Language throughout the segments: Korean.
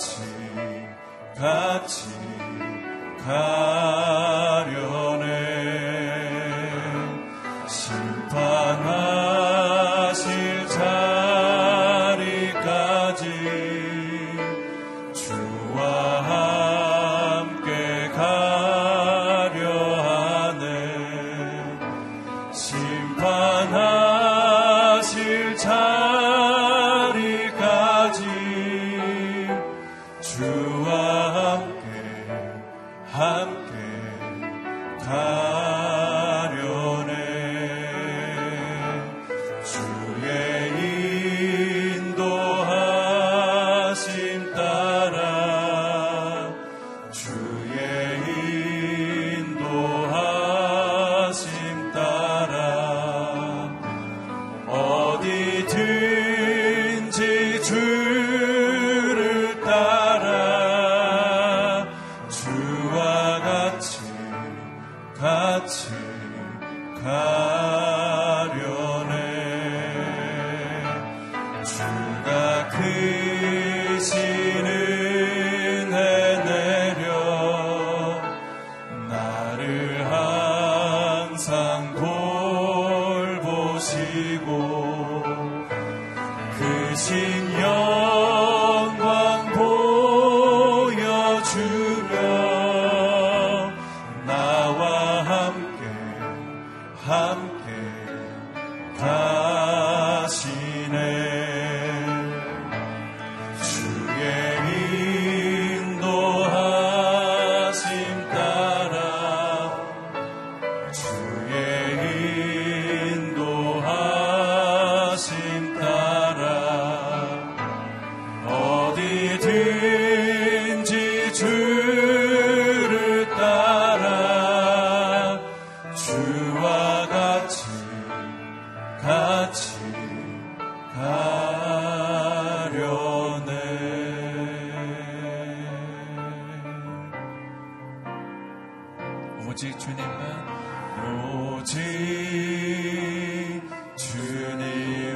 같이 같이 같이. 오직 주님만 오직 주님.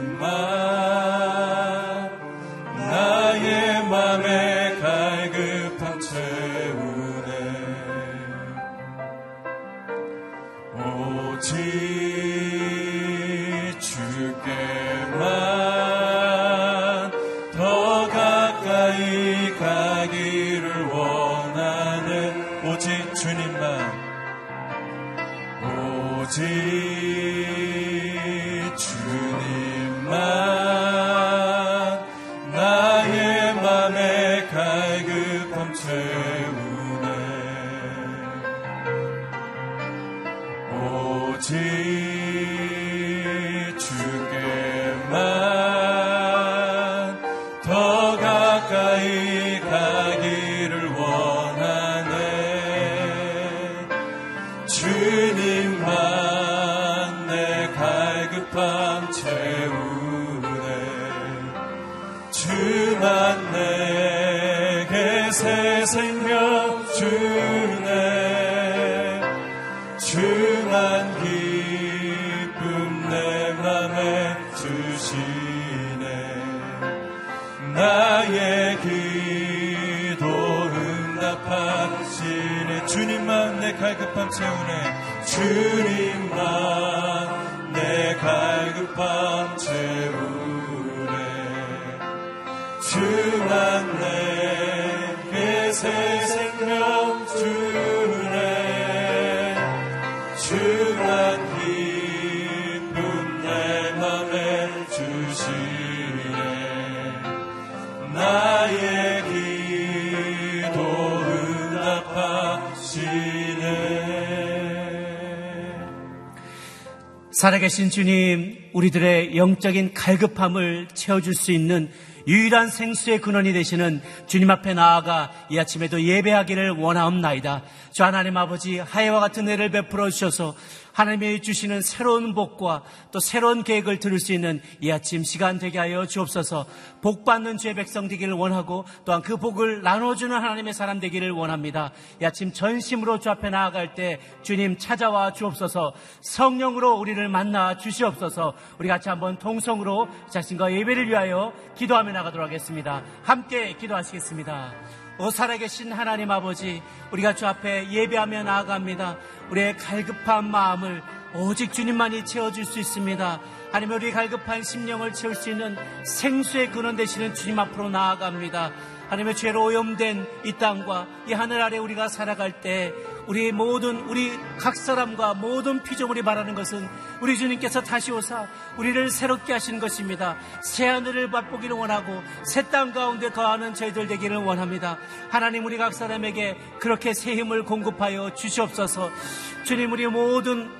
만 내게 새 생명 주네. 주만 기쁨 내 맘에 주시네. 나의 기도 응답하시네. 주님만 내 갈급함 채우네. 주님만 내 갈급함 살아계신 주님, 우리들의 영적인 갈급함을 채워줄 수 있는 유일한 생수의 근원이 되시는 주님 앞에 나아가 이 아침에도 예배하기를 원하옵나이다. 주 하나님 아버지 하해와 같은 애를 베풀어 주셔서 하나님이 주시는 새로운 복과 또 새로운 계획을 들을 수 있는 이 아침 시간 되게 하여 주옵소서 복 받는 주의 백성 되기를 원하고 또한 그 복을 나눠주는 하나님의 사람 되기를 원합니다. 이 아침 전심으로 주 앞에 나아갈 때 주님 찾아와 주옵소서 성령으로 우리를 만나 주시옵소서 우리 같이 한번 통성으로 자신과 예배를 위하여 기도하며 나가도록 하겠습니다. 함께 기도하시겠습니다. 오 살아계신 하나님 아버지 우리가 주 앞에 예배하며 나아갑니다. 우리의 갈급한 마음을 오직 주님만이 채워줄 수 있습니다. 하나님 우리 갈급한 심령을 채울 수 있는 생수의 근원 되시는 주님 앞으로 나아갑니다. 하나님의 죄로 오염된 이 땅과 이 하늘 아래 우리가 살아갈 때 우리 모든 우리 각 사람과 모든 피조물이 바라는 것은 우리 주님께서 다시 오사 우리를 새롭게 하시는 것입니다. 새 하늘을 맛보기를 원하고 새 땅 가운데 거하는 저희들 되기를 원합니다. 하나님 우리 각 사람에게 그렇게 새 힘을 공급하여 주시옵소서. 주님 우리 모든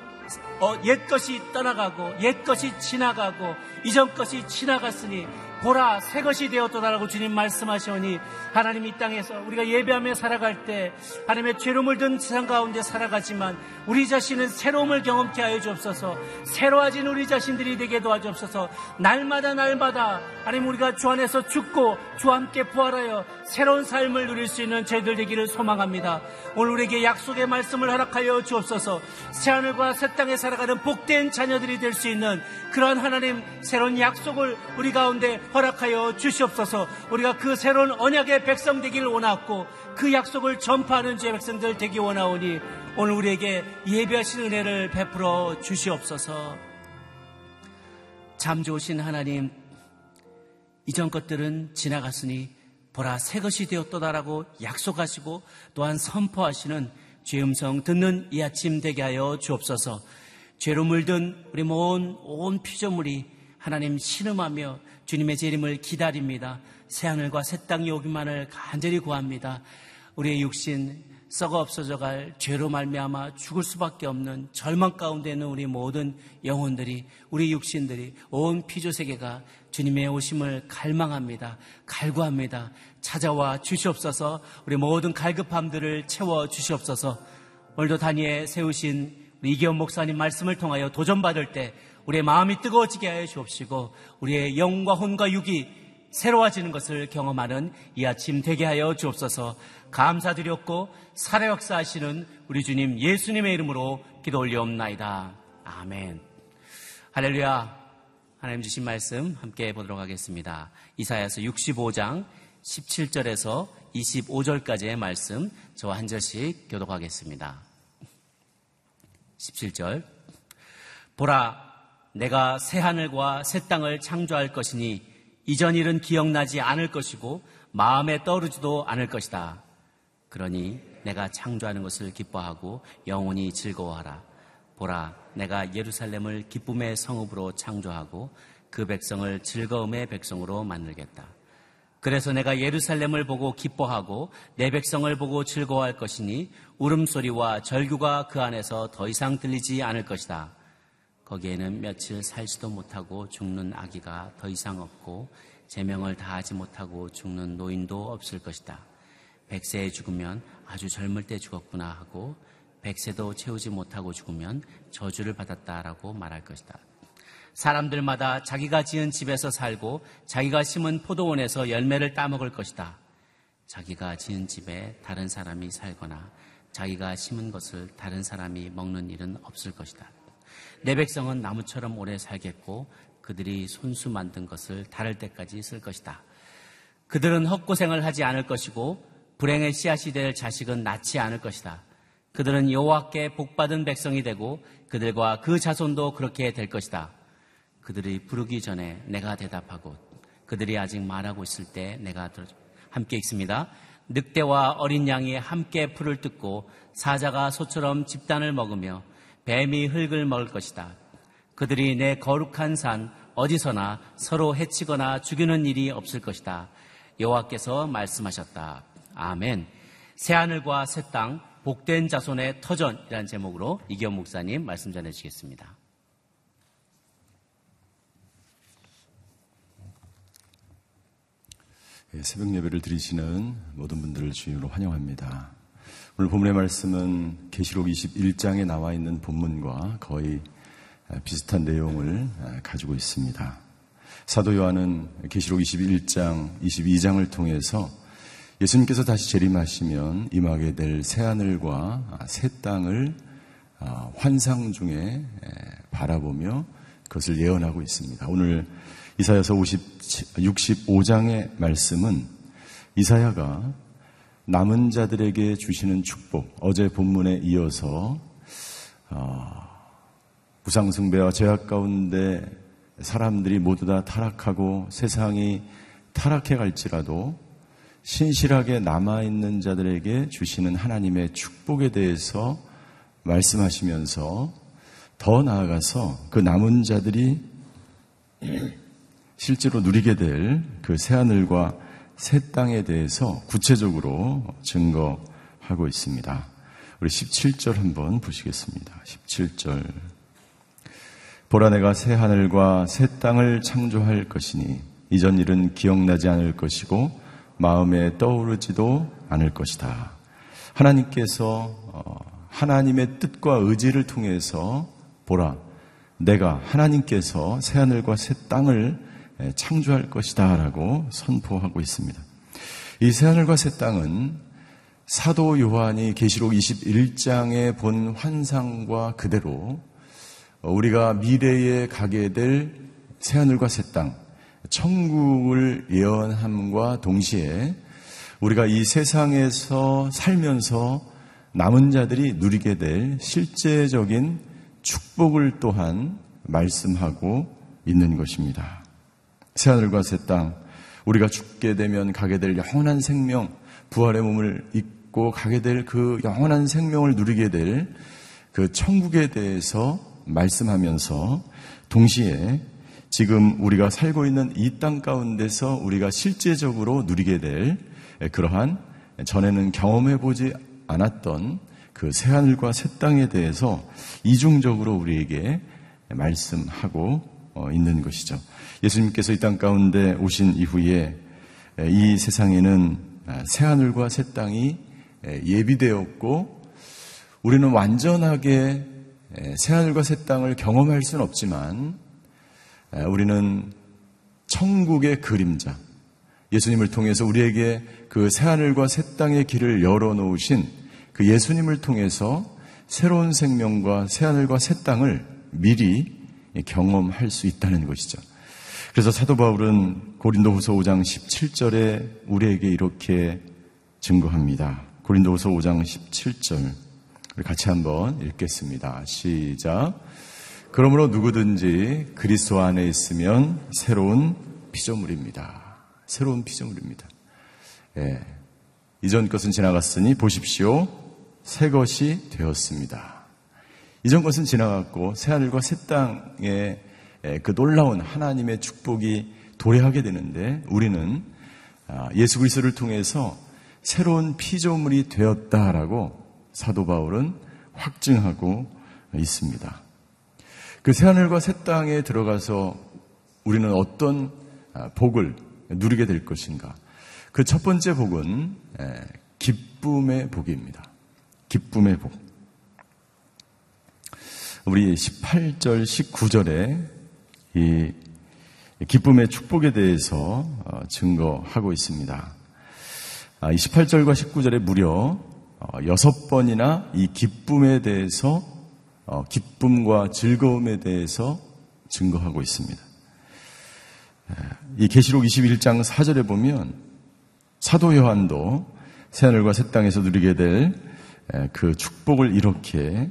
어, 옛 것이 떠나가고 옛 것이 지나가고 이전 것이 지나갔으니 보라 새 것이 되었도다라고 주님 말씀하시오니 하나님 이 땅에서 우리가 예배하며 살아갈 때 하나님의 죄로 물든 세상 가운데 살아가지만 우리 자신은 새로움을 경험케 하여 주옵소서. 새로워진 우리 자신들이 되게 도와주옵소서. 날마다 날마다 하나님 우리가 주 안에서 죽고 주와 함께 부활하여 새로운 삶을 누릴 수 있는 저희들 되기를 소망합니다. 오늘 우리에게 약속의 말씀을 허락하여 주옵소서. 새하늘과 새 땅에 살아가는 복된 자녀들이 될 수 있는 그러한 하나님 새로운 약속을 우리 가운데 허락하여 주시옵소서. 우리가 그 새로운 언약의 백성 되기를 원하고 그 약속을 전파하는 제 백성들 되기 원하오니 오늘 우리에게 예배하신 은혜를 베풀어 주시옵소서. 참 좋으신 하나님 이전 것들은 지나갔으니 보라 새 것이 되었도다라고 약속하시고 또한 선포하시는 죄 음성 듣는 이 아침 되게 하여 주옵소서. 죄로 물든 우리 모든 온 피조물이 하나님 신음하며 주님의 재림을 기다립니다. 새하늘과 새 땅이 오기만을 간절히 구합니다. 우리의 육신 썩어 없어져 갈 죄로 말미암아 죽을 수밖에 없는 절망 가운데 있는 우리 모든 영혼들이 우리 육신들이 온 피조 세계가 주님의 오심을 갈망합니다. 갈구합니다. 찾아와 주시옵소서. 우리 모든 갈급함들을 채워 주시옵소서. 오늘도 단위에 세우신 이기원 목사님 말씀을 통하여 도전받을 때 우리의 마음이 뜨거워지게 하여 주옵시고 우리의 영과 혼과 육이 새로워지는 것을 경험하는 이 아침 되게 하여 주옵소서 감사드렸고 살아 역사하시는 우리 주님 예수님의 이름으로 기도 올려옵나이다. 아멘. 할렐루야. 하나님 주신 말씀 함께 보도록 하겠습니다. 이사야서 65장 17절에서 25절까지의 말씀 저와 한 절씩 교독하겠습니다. 17절 보라 내가 새 하늘과 새 땅을 창조할 것이니 이전 일은 기억나지 않을 것이고 마음에 떠오르지도 않을 것이다. 그러니 내가 창조하는 것을 기뻐하고 영원히 즐거워하라. 보라 내가 예루살렘을 기쁨의 성읍으로 창조하고 그 백성을 즐거움의 백성으로 만들겠다. 그래서 내가 예루살렘을 보고 기뻐하고 내 백성을 보고 즐거워할 것이니 울음소리와 절규가 그 안에서 더 이상 들리지 않을 것이다. 거기에는 며칠 살지도 못하고 죽는 아기가 더 이상 없고 제명을 다하지 못하고 죽는 노인도 없을 것이다. 백세에 죽으면 아주 젊을 때 죽었구나 하고 백세도 채우지 못하고 죽으면 저주를 받았다라고 말할 것이다. 사람들마다 자기가 지은 집에서 살고 자기가 심은 포도원에서 열매를 따먹을 것이다. 자기가 지은 집에 다른 사람이 살거나 자기가 심은 것을 다른 사람이 먹는 일은 없을 것이다. 내 백성은 나무처럼 오래 살겠고 그들이 손수 만든 것을 다를 때까지 쓸 것이다. 그들은 헛고생을 하지 않을 것이고 불행의 씨앗이 될 자식은 낳지 않을 것이다. 그들은 여호와께 복받은 백성이 되고 그들과 그 자손도 그렇게 될 것이다. 그들이 부르기 전에 내가 대답하고 그들이 아직 말하고 있을 때 내가 들어 함께 읽습니다. 늑대와 어린 양이 함께 풀을 뜯고 사자가 소처럼 집단을 먹으며 뱀이 흙을 먹을 것이다. 그들이 내 거룩한 산 어디서나 서로 해치거나 죽이는 일이 없을 것이다. 여호와께서 말씀하셨다. 아멘. 새 하늘과 새 땅, 복된 자손의 터전이라는 제목으로 이기현 목사님 말씀 전해 주시겠습니다. 예, 새벽 예배를 드리시는 모든 분들을 주님으로 환영합니다. 오늘 본문의 말씀은 계시록 21장에 나와 있는 본문과 거의 비슷한 내용을 가지고 있습니다. 사도 요한은 계시록 21장, 22장을 통해서 예수님께서 다시 재림하시면 임하게 될 새하늘과 새 땅을 아, 환상 중에 바라보며 그것을 예언하고 있습니다. 오늘 이사야서 50, 65장의 말씀은 이사야가 남은 자들에게 주시는 축복, 어제 본문에 이어서 어, 부상승배와 죄악 가운데 사람들이 모두 다 타락하고 세상이 타락해 갈지라도 신실하게 남아있는 자들에게 주시는 하나님의 축복에 대해서 말씀하시면서 더 나아가서 그 남은 자들이 실제로 누리게 될 그 새하늘과 새 땅에 대해서 구체적으로 증거하고 있습니다. 우리 17절 한번 보시겠습니다. 17절. 보라 내가 새 하늘과 새 땅을 창조할 것이니 이전 일은 기억나지 않을 것이고 마음에 떠오르지도 않을 것이다. 하나님께서 어, 하나님의 뜻과 의지를 통해서 보라 내가 하나님께서 새 하늘과 새 땅을 창조할 것이다 라고 선포하고 있습니다. 이 새하늘과 새 땅은 사도 요한이 계시록 21장에 본 환상과 그대로 우리가 미래에 가게 될 새하늘과 새 땅, 천국을 예언함과 동시에 우리가 이 세상에서 살면서 남은 자들이 누리게 될 실제적인 축복을 또한 말씀하고 있는 것입니다. 새하늘과 새 땅, 우리가 죽게 되면 가게 될 영원한 생명, 부활의 몸을 입고 가게 될 그 영원한 생명을 누리게 될 그 천국에 대해서 말씀하면서 동시에 지금 우리가 살고 있는 이 땅 가운데서 우리가 실제적으로 누리게 될 그러한 전에는 경험해 보지 않았던 그 새하늘과 새 땅에 대해서 이중적으로 우리에게 말씀하고 어, 있는 것이죠. 예수님께서 이 땅 가운데 오신 이후에 이 세상에는 새하늘과 새 땅이 예비되었고 우리는 완전하게 새하늘과 새 땅을 경험할 수는 없지만 우리는 천국의 그림자 예수님을 통해서 우리에게 그 새하늘과 새 땅의 길을 열어놓으신 그 예수님을 통해서 새로운 생명과 새하늘과 새 땅을 미리 경험할 수 있다는 것이죠. 그래서 사도 바울은 고린도후서 5장 17절에 우리에게 이렇게 증거합니다. 고린도후서 5장 17절. 우리 같이 한번 읽겠습니다. 시작. 그러므로 누구든지 그리스도 안에 있으면 새로운 피조물입니다. 새로운 피조물입니다. 예. 이전 것은 지나갔으니 보십시오. 새 것이 되었습니다. 이전 것은 지나갔고 새 하늘과 새 땅에 예, 그 놀라운 하나님의 축복이 도래하게 되는데 우리는 아, 예수 그리스도를 통해서 새로운 피조물이 되었다라고 사도 바울은 확증하고 있습니다. 그 새하늘과 새 땅에 들어가서 우리는 어떤 아, 복을 누리게 될 것인가? 그 첫 번째 복은 기쁨의 복입니다. 기쁨의 복. 우리 18절, 19절에 이 기쁨의 축복에 대해서 어, 증거하고 있습니다. 28절과 아, 19절에 무려 어, 여섯 번이나 이 기쁨에 대해서 어, 기쁨과 즐거움에 대해서 증거하고 있습니다. 이 계시록 21장 4절에 보면 사도 요한도 새하늘과 새 땅에서 누리게 될 그 축복을 이렇게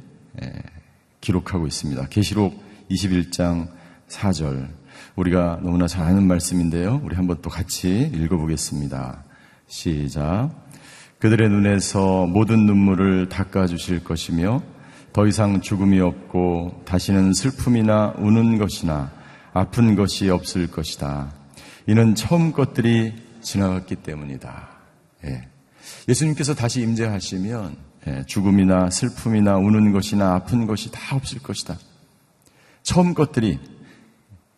기록하고 있습니다. 계시록 21장 4절 우리가 너무나 잘 아는 말씀인데요. 우리 한번 또 같이 읽어보겠습니다. 시작. 그들의 눈에서 모든 눈물을 닦아주실 것이며 더 이상 죽음이 없고 다시는 슬픔이나 우는 것이나 아픈 것이 없을 것이다. 이는 처음 것들이 지나갔기 때문이다. 예. 예수님께서 다시 임재하시면 예, 죽음이나 슬픔이나 우는 것이나 아픈 것이 다 없을 것이다. 처음 것들이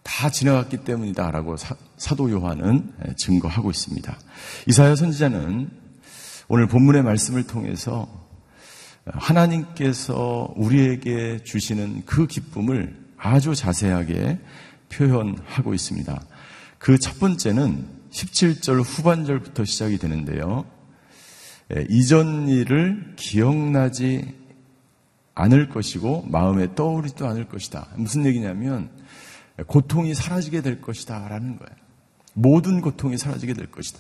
다 지나갔기 때문이다라고 사, 도 요한은 예, 증거하고 있습니다. 이사야 선지자는 오늘 본문의 말씀을 통해서 하나님께서 우리에게 주시는 그 기쁨을 아주 자세하게 표현하고 있습니다. 그 첫 번째는 17절 후반절부터 시작이 되는데요. 예, 이전 일을 기억나지 않을 것이고 마음에 떠오르지도 않을 것이다. 무슨 얘기냐면 고통이 사라지게 될 것이다 라는 거예요. 모든 고통이 사라지게 될 것이다.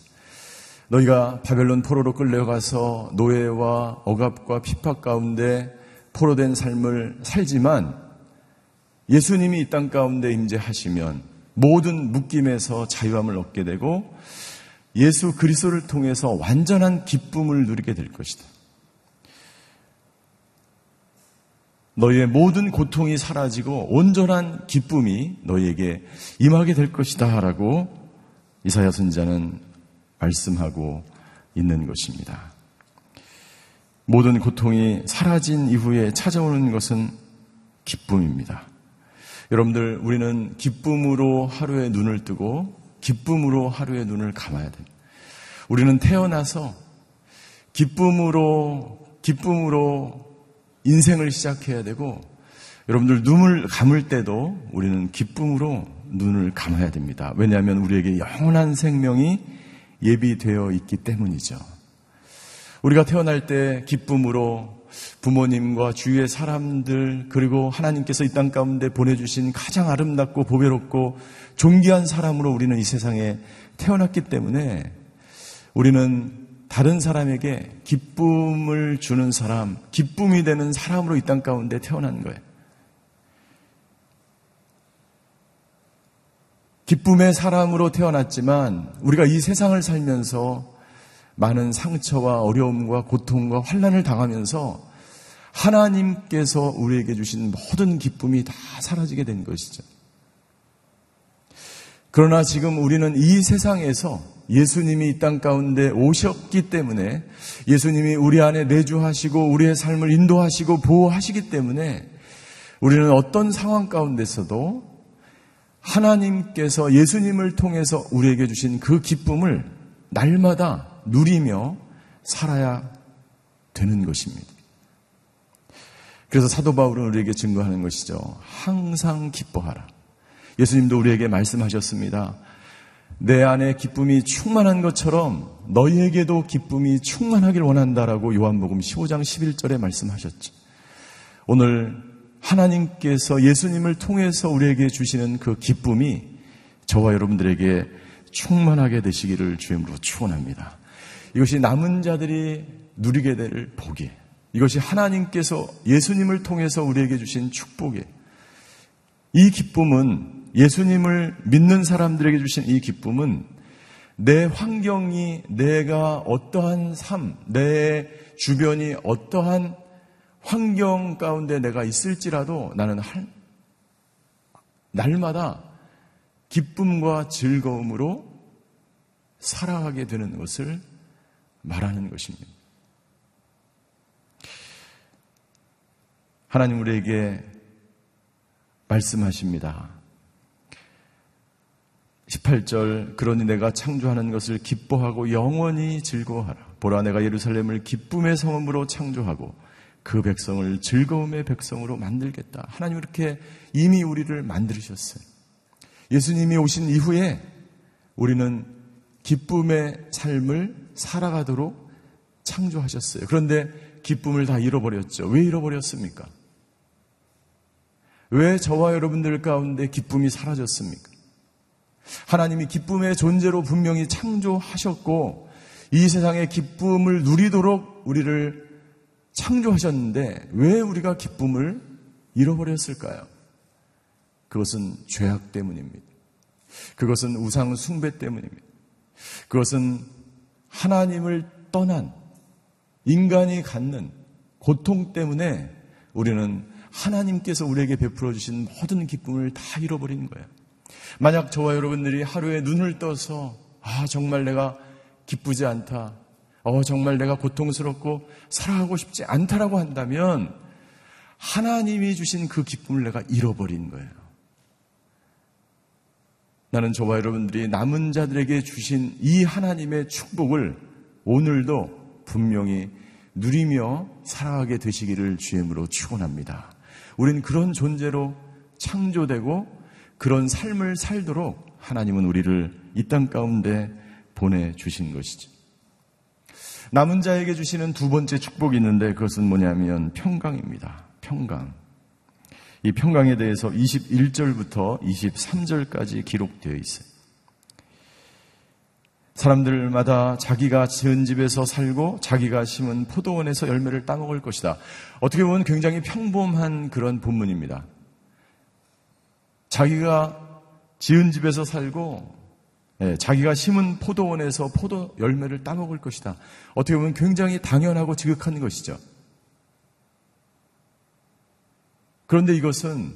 너희가 바벨론 포로로 끌려가서 노예와 억압과 핍박 가운데 포로된 삶을 살지만 예수님이 이 땅 가운데 임재하시면 모든 묶임에서 자유함을 얻게 되고 예수 그리스도를 통해서 완전한 기쁨을 누리게 될 것이다. 너희의 모든 고통이 사라지고 온전한 기쁨이 너희에게 임하게 될 것이다. 라고 이사야 선자는 말씀하고 있는 것입니다. 모든 고통이 사라진 이후에 찾아오는 것은 기쁨입니다. 여러분들, 우리는 기쁨으로 하루에 눈을 뜨고 기쁨으로 하루에 눈을 감아야 됩니다. 우리는 태어나서 기쁨으로, 기쁨으로 인생을 시작해야 되고 여러분들 눈을 감을 때도 우리는 기쁨으로 눈을 감아야 됩니다. 왜냐하면 우리에게 영원한 생명이 예비되어 있기 때문이죠. 우리가 태어날 때 기쁨으로 부모님과 주위의 사람들 그리고 하나님께서 이 땅 가운데 보내주신 가장 아름답고 보배롭고 존귀한 사람으로 우리는 이 세상에 태어났기 때문에 우리는 다른 사람에게 기쁨을 주는 사람, 기쁨이 되는 사람으로 이 땅 가운데 태어난 거예요. 기쁨의 사람으로 태어났지만 우리가 이 세상을 살면서 많은 상처와 어려움과 고통과 환란을 당하면서 하나님께서 우리에게 주신 모든 기쁨이 다 사라지게 된 것이죠. 그러나 지금 우리는 이 세상에서 예수님이 이 땅 가운데 오셨기 때문에 예수님이 우리 안에 내주하시고 우리의 삶을 인도하시고 보호하시기 때문에 우리는 어떤 상황 가운데서도 하나님께서 예수님을 통해서 우리에게 주신 그 기쁨을 날마다 누리며 살아야 되는 것입니다. 그래서 사도 바울은 우리에게 증거하는 것이죠. 항상 기뻐하라. 예수님도 우리에게 말씀하셨습니다. 내 안에 기쁨이 충만한 것처럼 너희에게도 기쁨이 충만하길 원한다라고 요한복음 15장 11절에 말씀하셨죠. 오늘 하나님께서 예수님을 통해서 우리에게 주시는 그 기쁨이 저와 여러분들에게 충만하게 되시기를 주임으로 축원합니다. 이것이 남은 자들이 누리게 될 복이에요. 이것이 하나님께서 예수님을 통해서 우리에게 주신 축복이에요. 이 기쁨은 예수님을 믿는 사람들에게 주신 이 기쁨은 내 환경이 내가 어떠한 삶, 내 주변이 어떠한 환경 가운데 내가 있을지라도 나는 할, 날마다 기쁨과 즐거움으로 살아가게 되는 것을 말하는 것입니다. 하나님 우리에게 말씀하십니다. 18절 그러니 내가 창조하는 것을 기뻐하고 영원히 즐거워하라. 보라 내가 예루살렘을 기쁨의 성음으로 창조하고 그 백성을 즐거움의 백성으로 만들겠다. 하나님 이렇게 이미 우리를 만들으셨어요. 예수님이 오신 이후에 우리는 기쁨의 삶을 살아가도록 창조하셨어요. 그런데 기쁨을 다 잃어버렸죠. 왜 잃어버렸습니까? 왜 저와 여러분들 가운데 기쁨이 사라졌습니까? 하나님이 기쁨의 존재로 분명히 창조하셨고 이 세상의 기쁨을 누리도록 우리를 창조하셨는데 왜 우리가 기쁨을 잃어버렸을까요? 그것은 죄악 때문입니다. 그것은 우상 숭배 때문입니다. 그것은 하나님을 떠난 인간이 갖는 고통 때문에 우리는 하나님께서 우리에게 베풀어 주신 모든 기쁨을 다 잃어버린 거예요. 만약 저와 여러분들이 하루에 눈을 떠서 아 정말 내가 기쁘지 않다. 어 정말 내가 고통스럽고 살아가고 싶지 않다라고 한다면 하나님이 주신 그 기쁨을 내가 잃어버린 거예요. 나는 저와 여러분들이 남은 자들에게 주신 이 하나님의 축복을 오늘도 분명히 누리며 살아가게 되시기를 주임으로 축원합니다. 우린 그런 존재로 창조되고 그런 삶을 살도록 하나님은 우리를 이 땅 가운데 보내주신 것이지. 남은 자에게 주시는 두 번째 축복이 있는데 그것은 뭐냐면 평강입니다. 평강. 이 평강에 대해서 21절부터 23절까지 기록되어 있어요. 사람들마다 자기가 지은 집에서 살고 자기가 심은 포도원에서 열매를 따먹을 것이다. 어떻게 보면 굉장히 평범한 그런 본문입니다. 자기가 지은 집에서 살고 예, 자기가 심은 포도원에서 포도 열매를 따먹을 것이다. 어떻게 보면 굉장히 당연하고 지극한 것이죠. 그런데 이것은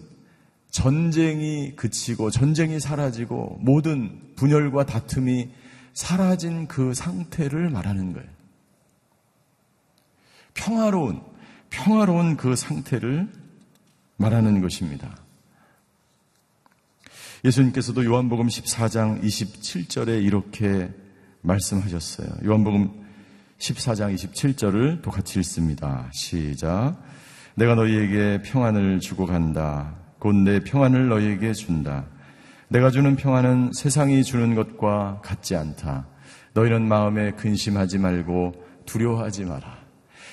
전쟁이 그치고 전쟁이 사라지고 모든 분열과 다툼이 사라진 그 상태를 말하는 거예요. 평화로운, 평화로운 그 상태를 말하는 것입니다. 예수님께서도 요한복음 14장 27절에 이렇게 말씀하셨어요. 요한복음 14장 27절을 똑같이 읽습니다. 시작. 내가 너희에게 평안을 주고 간다. 곧 내 평안을 너희에게 준다. 내가 주는 평안은 세상이 주는 것과 같지 않다. 너희는 마음에 근심하지 말고 두려워하지 마라.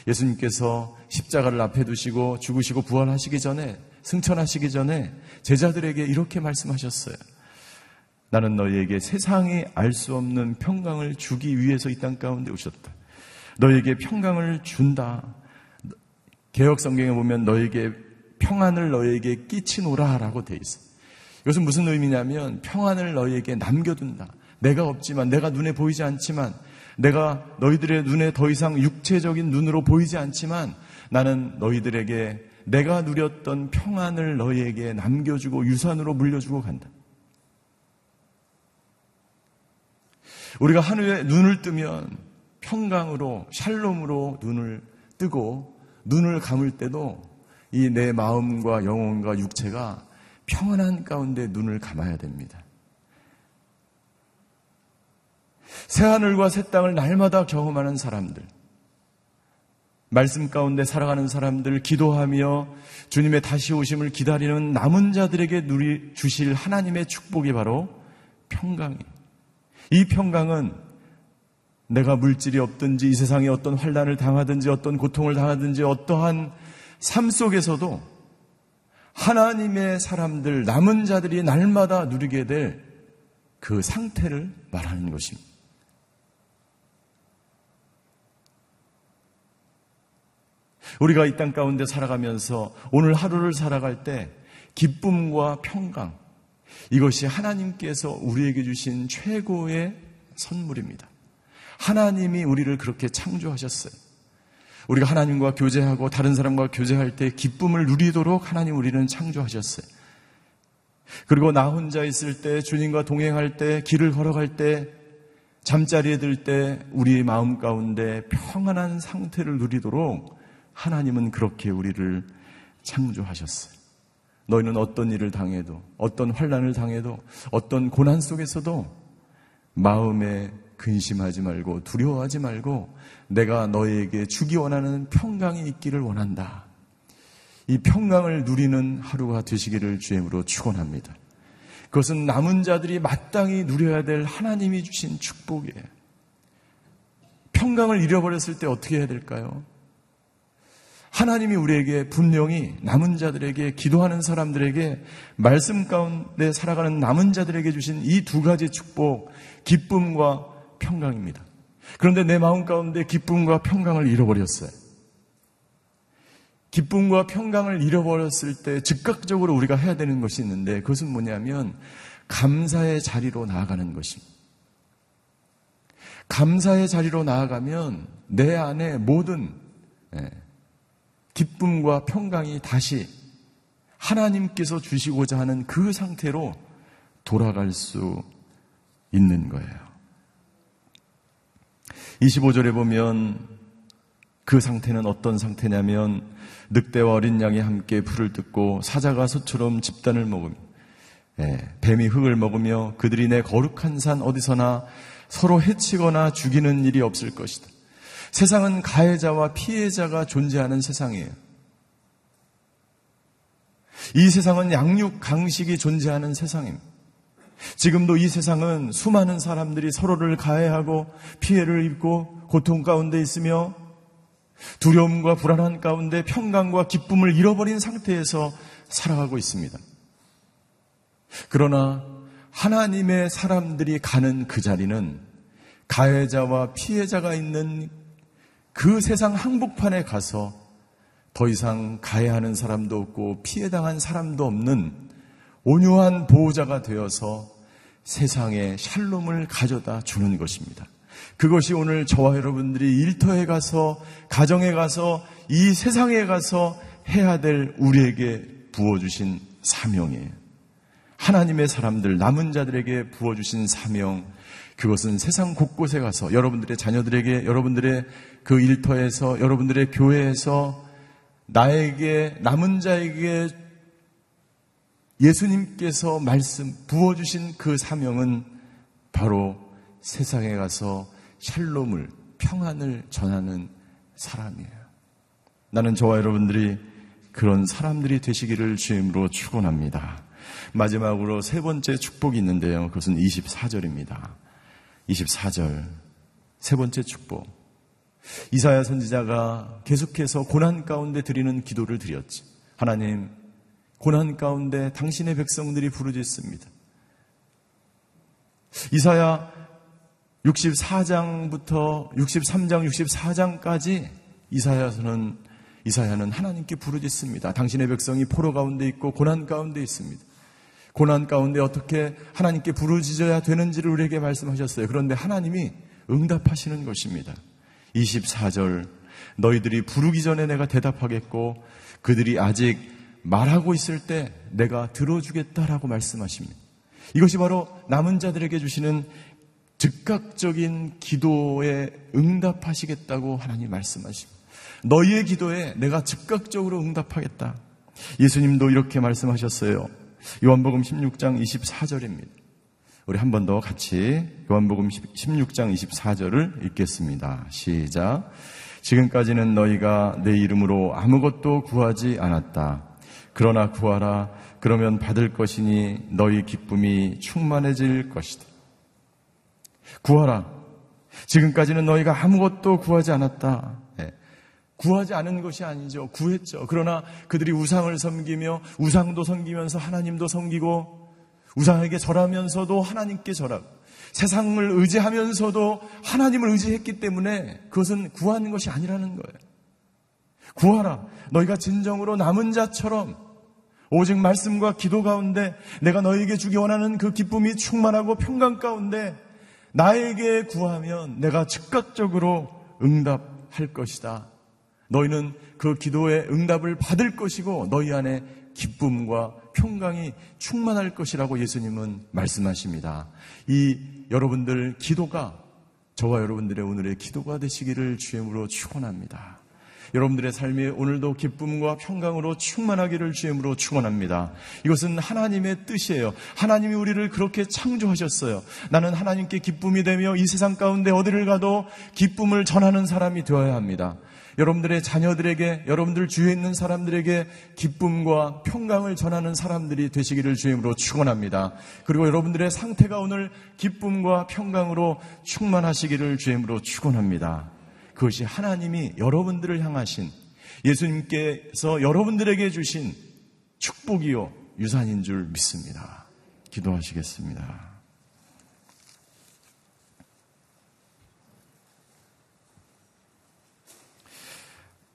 예수님께서 십자가를 앞에 두시고 죽으시고 부활하시기 전에 승천하시기 전에 제자들에게 이렇게 말씀하셨어요. 나는 너희에게 세상이 알 수 없는 평강을 주기 위해서 이 땅 가운데 오셨다. 너희에게 평강을 준다. 개혁 성경에 보면 너희에게 평안을 너희에게 끼치노라라고 돼 있어. 이것은 무슨 의미냐면 평안을 너희에게 남겨둔다. 내가 없지만, 내가 눈에 보이지 않지만, 내가 너희들의 눈에 더 이상 육체적인 눈으로 보이지 않지만, 나는 너희들에게 내가 누렸던 평안을 너희에게 남겨주고 유산으로 물려주고 간다. 우리가 하늘에 눈을 뜨면 평강으로, 샬롬으로 눈을 뜨고, 눈을 감을 때도 이 내 마음과 영혼과 육체가 평안한 가운데 눈을 감아야 됩니다. 새하늘과 새 땅을 날마다 경험하는 사람들, 말씀 가운데 살아가는 사람들, 기도하며 주님의 다시 오심을 기다리는 남은 자들에게 누리 주실 하나님의 축복이 바로 평강이. 이 평강은 내가 물질이 없든지 이 세상에 어떤 환란을 당하든지 어떤 고통을 당하든지 어떠한 삶 속에서도 하나님의 사람들, 남은 자들이 날마다 누리게 될 그 상태를 말하는 것입니다. 우리가 이 땅 가운데 살아가면서 오늘 하루를 살아갈 때 기쁨과 평강, 이것이 하나님께서 우리에게 주신 최고의 선물입니다. 하나님이 우리를 그렇게 창조하셨어요. 우리가 하나님과 교제하고 다른 사람과 교제할 때 기쁨을 누리도록 하나님 우리는 창조하셨어요. 그리고 나 혼자 있을 때 주님과 동행할 때 길을 걸어갈 때 잠자리에 들 때 우리의 마음 가운데 평안한 상태를 누리도록 하나님은 그렇게 우리를 창조하셨어요. 너희는 어떤 일을 당해도, 어떤 환란을 당해도, 어떤 고난 속에서도 마음에 근심하지 말고 두려워하지 말고 내가 너희에게 주기 원하는 평강이 있기를 원한다. 이 평강을 누리는 하루가 되시기를 주임으로 축원합니다. 그것은 남은 자들이 마땅히 누려야 될 하나님이 주신 축복이에요. 평강을 잃어버렸을 때 어떻게 해야 될까요? 하나님이 우리에게 분명히 남은 자들에게 기도하는 사람들에게 말씀 가운데 살아가는 남은 자들에게 주신 이 두 가지 축복, 기쁨과 평강입니다. 그런데 내 마음 가운데 기쁨과 평강을 잃어버렸어요. 기쁨과 평강을 잃어버렸을 때 즉각적으로 우리가 해야 되는 것이 있는데 그것은 뭐냐면 감사의 자리로 나아가는 것입니다. 감사의 자리로 나아가면 내 안에 모든 예, 기쁨과 평강이 다시 하나님께서 주시고자 하는 그 상태로 돌아갈 수 있는 거예요. 25절에 보면 그 상태는 어떤 상태냐면 늑대와 어린 양이 함께 풀을 뜯고 사자가 소처럼 집단을 먹으며 예, 뱀이 흙을 먹으며 그들이 내 거룩한 산 어디서나 서로 해치거나 죽이는 일이 없을 것이다. 세상은 가해자와 피해자가 존재하는 세상이에요. 이 세상은 양육 강식이 존재하는 세상입니다. 지금도 이 세상은 수많은 사람들이 서로를 가해하고 피해를 입고 고통 가운데 있으며 두려움과 불안한 가운데 평강과 기쁨을 잃어버린 상태에서 살아가고 있습니다. 그러나 하나님의 사람들이 가는 그 자리는 가해자와 피해자가 있는 그 세상 항복판에 가서 더 이상 가해하는 사람도 없고 피해당한 사람도 없는 온유한 보호자가 되어서 세상에 샬롬을 가져다 주는 것입니다. 그것이 오늘 저와 여러분들이 일터에 가서, 가정에 가서, 이 세상에 가서 해야 될 우리에게 부어주신 사명이에요. 하나님의 사람들, 남은 자들에게 부어주신 사명, 그것은 세상 곳곳에 가서 여러분들의 자녀들에게, 여러분들의 그 일터에서 여러분들의 교회에서 나에게 남은 자에게 예수님께서 말씀 부어주신 그 사명은 바로 세상에 가서 샬롬을 평안을 전하는 사람이에요. 나는 저와 여러분들이 그런 사람들이 되시기를 주임으로 축원합니다. 마지막으로 세 번째 축복이 있는데요. 그것은 24절입니다. 24절 세 번째 축복. 이사야 선지자가 계속해서 고난 가운데 드리는 기도를 드렸지. 하나님, 고난 가운데 당신의 백성들이 부르짖습니다. 이사야 64장부터 63장, 64장까지 이사야서는 이사야는 하나님께 부르짖습니다. 당신의 백성이 포로 가운데 있고 고난 가운데 있습니다. 고난 가운데 어떻게 하나님께 부르짖어야 되는지를 우리에게 말씀하셨어요. 그런데 하나님이 응답하시는 것입니다. 24절 너희들이 부르기 전에 내가 대답하겠고 그들이 아직 말하고 있을 때 내가 들어주겠다라고 말씀하십니다. 이것이 바로 남은 자들에게 주시는 즉각적인 기도에 응답하시겠다고 하나님 말씀하십니다. 너희의 기도에 내가 즉각적으로 응답하겠다. 예수님도 이렇게 말씀하셨어요. 요한복음 16장 24절입니다. 우리 한 번 더 같이 요한복음 16장 24절을 읽겠습니다. 시작. 지금까지는 너희가 내 이름으로 아무것도 구하지 않았다. 그러나 구하라. 그러면 받을 것이니 너희 기쁨이 충만해질 것이다. 구하라. 지금까지는 너희가 아무것도 구하지 않았다. 네. 구하지 않은 것이 아니죠. 구했죠. 그러나 그들이 우상을 섬기며 우상도 섬기면서 하나님도 섬기고 우상에게 절하면서도 하나님께 절하고 세상을 의지하면서도 하나님을 의지했기 때문에 그것은 구하는 것이 아니라는 거예요. 구하라. 너희가 진정으로 남은 자처럼 오직 말씀과 기도 가운데 내가 너희에게 주기 원하는 그 기쁨이 충만하고 평강 가운데 나에게 구하면 내가 즉각적으로 응답할 것이다. 너희는 그 기도의 응답을 받을 것이고 너희 안에 기쁨과 평강이 충만할 것이라고 예수님은 말씀하십니다. 이 여러분들 기도가 저와 여러분들의 오늘의 기도가 되시기를 주임으로 축원합니다. 여러분들의 삶이 오늘도 기쁨과 평강으로 충만하기를 주임으로 축원합니다. 이것은 하나님의 뜻이에요. 하나님이 우리를 그렇게 창조하셨어요. 나는 하나님께 기쁨이 되며 이 세상 가운데 어디를 가도 기쁨을 전하는 사람이 되어야 합니다. 여러분들의 자녀들에게 여러분들 주위에 있는 사람들에게 기쁨과 평강을 전하는 사람들이 되시기를 주임으로 축원합니다. 그리고 여러분들의 상태가 오늘 기쁨과 평강으로 충만하시기를 주임으로 축원합니다. 그것이 하나님이 여러분들을 향하신 예수님께서 여러분들에게 주신 축복이요 유산인 줄 믿습니다. 기도하시겠습니다.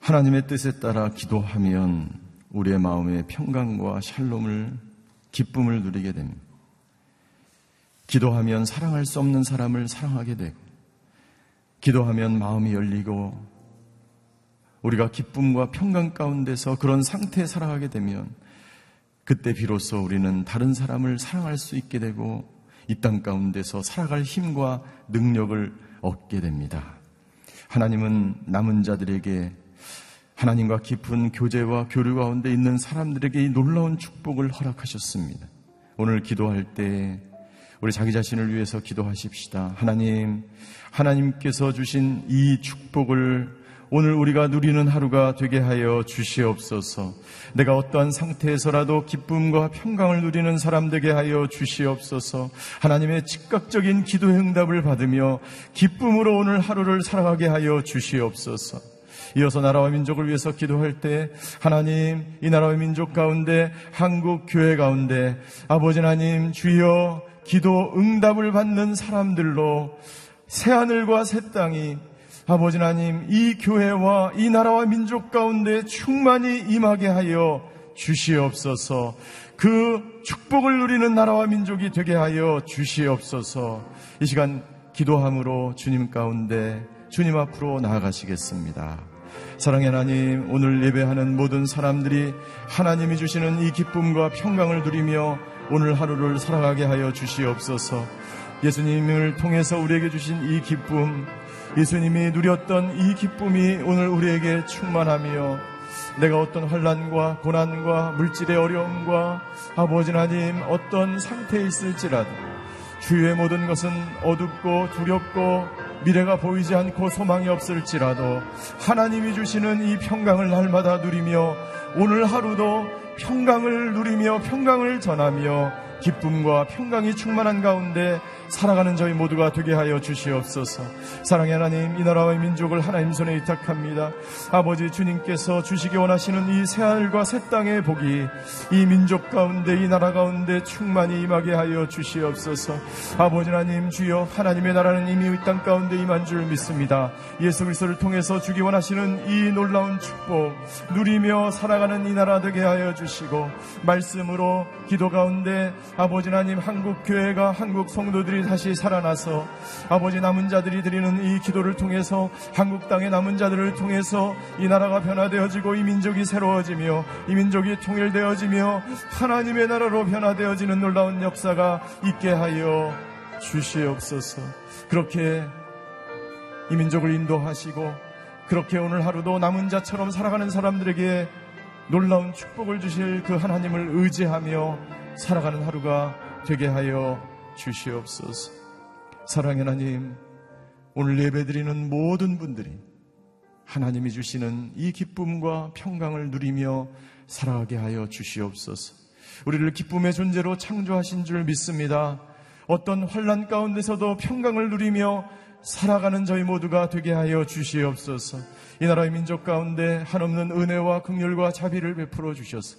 하나님의 뜻에 따라 기도하면 우리의 마음의 평강과 샬롬을 기쁨을 누리게 됩니다. 기도하면 사랑할 수 없는 사람을 사랑하게 되고, 기도하면 마음이 열리고, 우리가 기쁨과 평강 가운데서 그런 상태에 살아가게 되면, 그때 비로소 우리는 다른 사람을 사랑할 수 있게 되고, 이 땅 가운데서 살아갈 힘과 능력을 얻게 됩니다. 하나님은 남은 자들에게 하나님과 깊은 교제와 교류 가운데 있는 사람들에게 이 놀라운 축복을 허락하셨습니다. 오늘 기도할 때 우리 자기 자신을 위해서 기도하십시다. 하나님, 하나님께서 주신 이 축복을 오늘 우리가 누리는 하루가 되게 하여 주시옵소서. 내가 어떠한 상태에서라도 기쁨과 평강을 누리는 사람 되게 하여 주시옵소서. 하나님의 즉각적인 기도의 응답을 받으며 기쁨으로 오늘 하루를 살아가게 하여 주시옵소서. 이어서 나라와 민족을 위해서 기도할 때 하나님 이 나라와 민족 가운데 한국 교회 가운데 아버지 하나님 주여 기도 응답을 받는 사람들로 새 하늘과 새 땅이 아버지 하나님 이 교회와 이 나라와 민족 가운데 충만히 임하게 하여 주시옵소서. 그 축복을 누리는 나라와 민족이 되게 하여 주시옵소서. 이 시간 기도함으로 주님 가운데 주님 앞으로 나아가시겠습니다. 사랑의 하나님, 오늘 예배하는 모든 사람들이 하나님이 주시는 이 기쁨과 평강을 누리며 오늘 하루를 살아가게 하여 주시옵소서. 예수님을 통해서 우리에게 주신 이 기쁨, 예수님이 누렸던 이 기쁨이 오늘 우리에게 충만하며 내가 어떤 환란과 고난과 물질의 어려움과 아버지 하나님 어떤 상태에 있을지라도 주위의 모든 것은 어둡고 두렵고 미래가 보이지 않고 소망이 없을지라도 하나님이 주시는 이 평강을 날마다 누리며 오늘 하루도 평강을 누리며 평강을 전하며 기쁨과 평강이 충만한 가운데 살아가는 저희 모두가 되게 하여 주시옵소서. 사랑의 하나님, 이 나라와 민족을 하나님 손에 위탁합니다. 아버지 주님께서 주시기 원하시는 이 새하늘과 새 땅의 복이 이 민족 가운데 이 나라 가운데 충만히 임하게 하여 주시옵소서. 아버지 하나님 주여 하나님의 나라는 이미 이 땅 가운데 임한 줄 믿습니다. 예수 그리스도를 통해서 주기 원하시는 이 놀라운 축복 누리며 살아가는 이 나라 되게 하여 주시고 말씀으로 기도 가운데 아버지 하나님 한국 교회가 한국 성도들이 다시 살아나서 아버지 남은 자들이 드리는 이 기도를 통해서 한국 땅의 남은 자들을 통해서 이 나라가 변화되어지고 이 민족이 새로워지며 이 민족이 통일되어지며 하나님의 나라로 변화되어지는 놀라운 역사가 있게 하여 주시옵소서. 그렇게 이 민족을 인도하시고 그렇게 오늘 하루도 남은 자처럼 살아가는 사람들에게 놀라운 축복을 주실 그 하나님을 의지하며 살아가는 하루가 되게 하여 주시옵소서. 사랑의 하나님, 오늘 예배드리는 모든 분들이 하나님이 주시는 이 기쁨과 평강을 누리며 살아가게 하여 주시옵소서. 우리를 기쁨의 존재로 창조하신 줄 믿습니다. 어떤 환란 가운데서도 평강을 누리며 살아가는 저희 모두가 되게 하여 주시옵소서. 이 나라의 민족 가운데 한없는 은혜와 긍휼과 자비를 베풀어 주셔서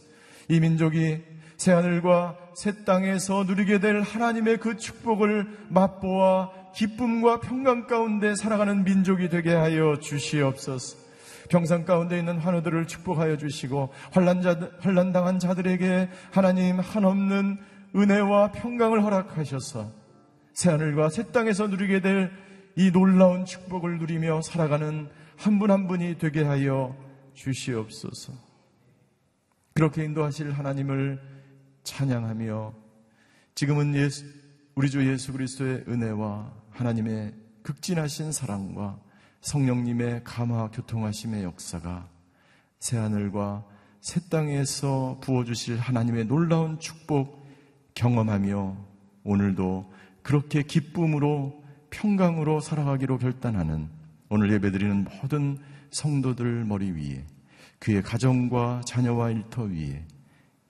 이 민족이 새하늘과 새 땅에서 누리게 될 하나님의 그 축복을 맛보아 기쁨과 평강 가운데 살아가는 민족이 되게 하여 주시옵소서. 평상 가운데 있는 환우들을 축복하여 주시고 환란자 환란당한 자들에게 하나님 한없는 은혜와 평강을 허락하셔서 새하늘과 새 땅에서 누리게 될 이 놀라운 축복을 누리며 살아가는 한 분한 한 분이 되게 하여 주시옵소서. 그렇게 인도하실 하나님을 찬양하며 지금은 예수, 우리 주 예수 그리스도의 은혜와 하나님의 극진하신 사랑과 성령님의 감화 교통하심의 역사가 새하늘과 새 땅에서 부어주실 하나님의 놀라운 축복 경험하며 오늘도 그렇게 기쁨으로 평강으로 살아가기로 결단하는 오늘 예배드리는 모든 성도들 머리 위에 그의 가정과 자녀와 일터 위에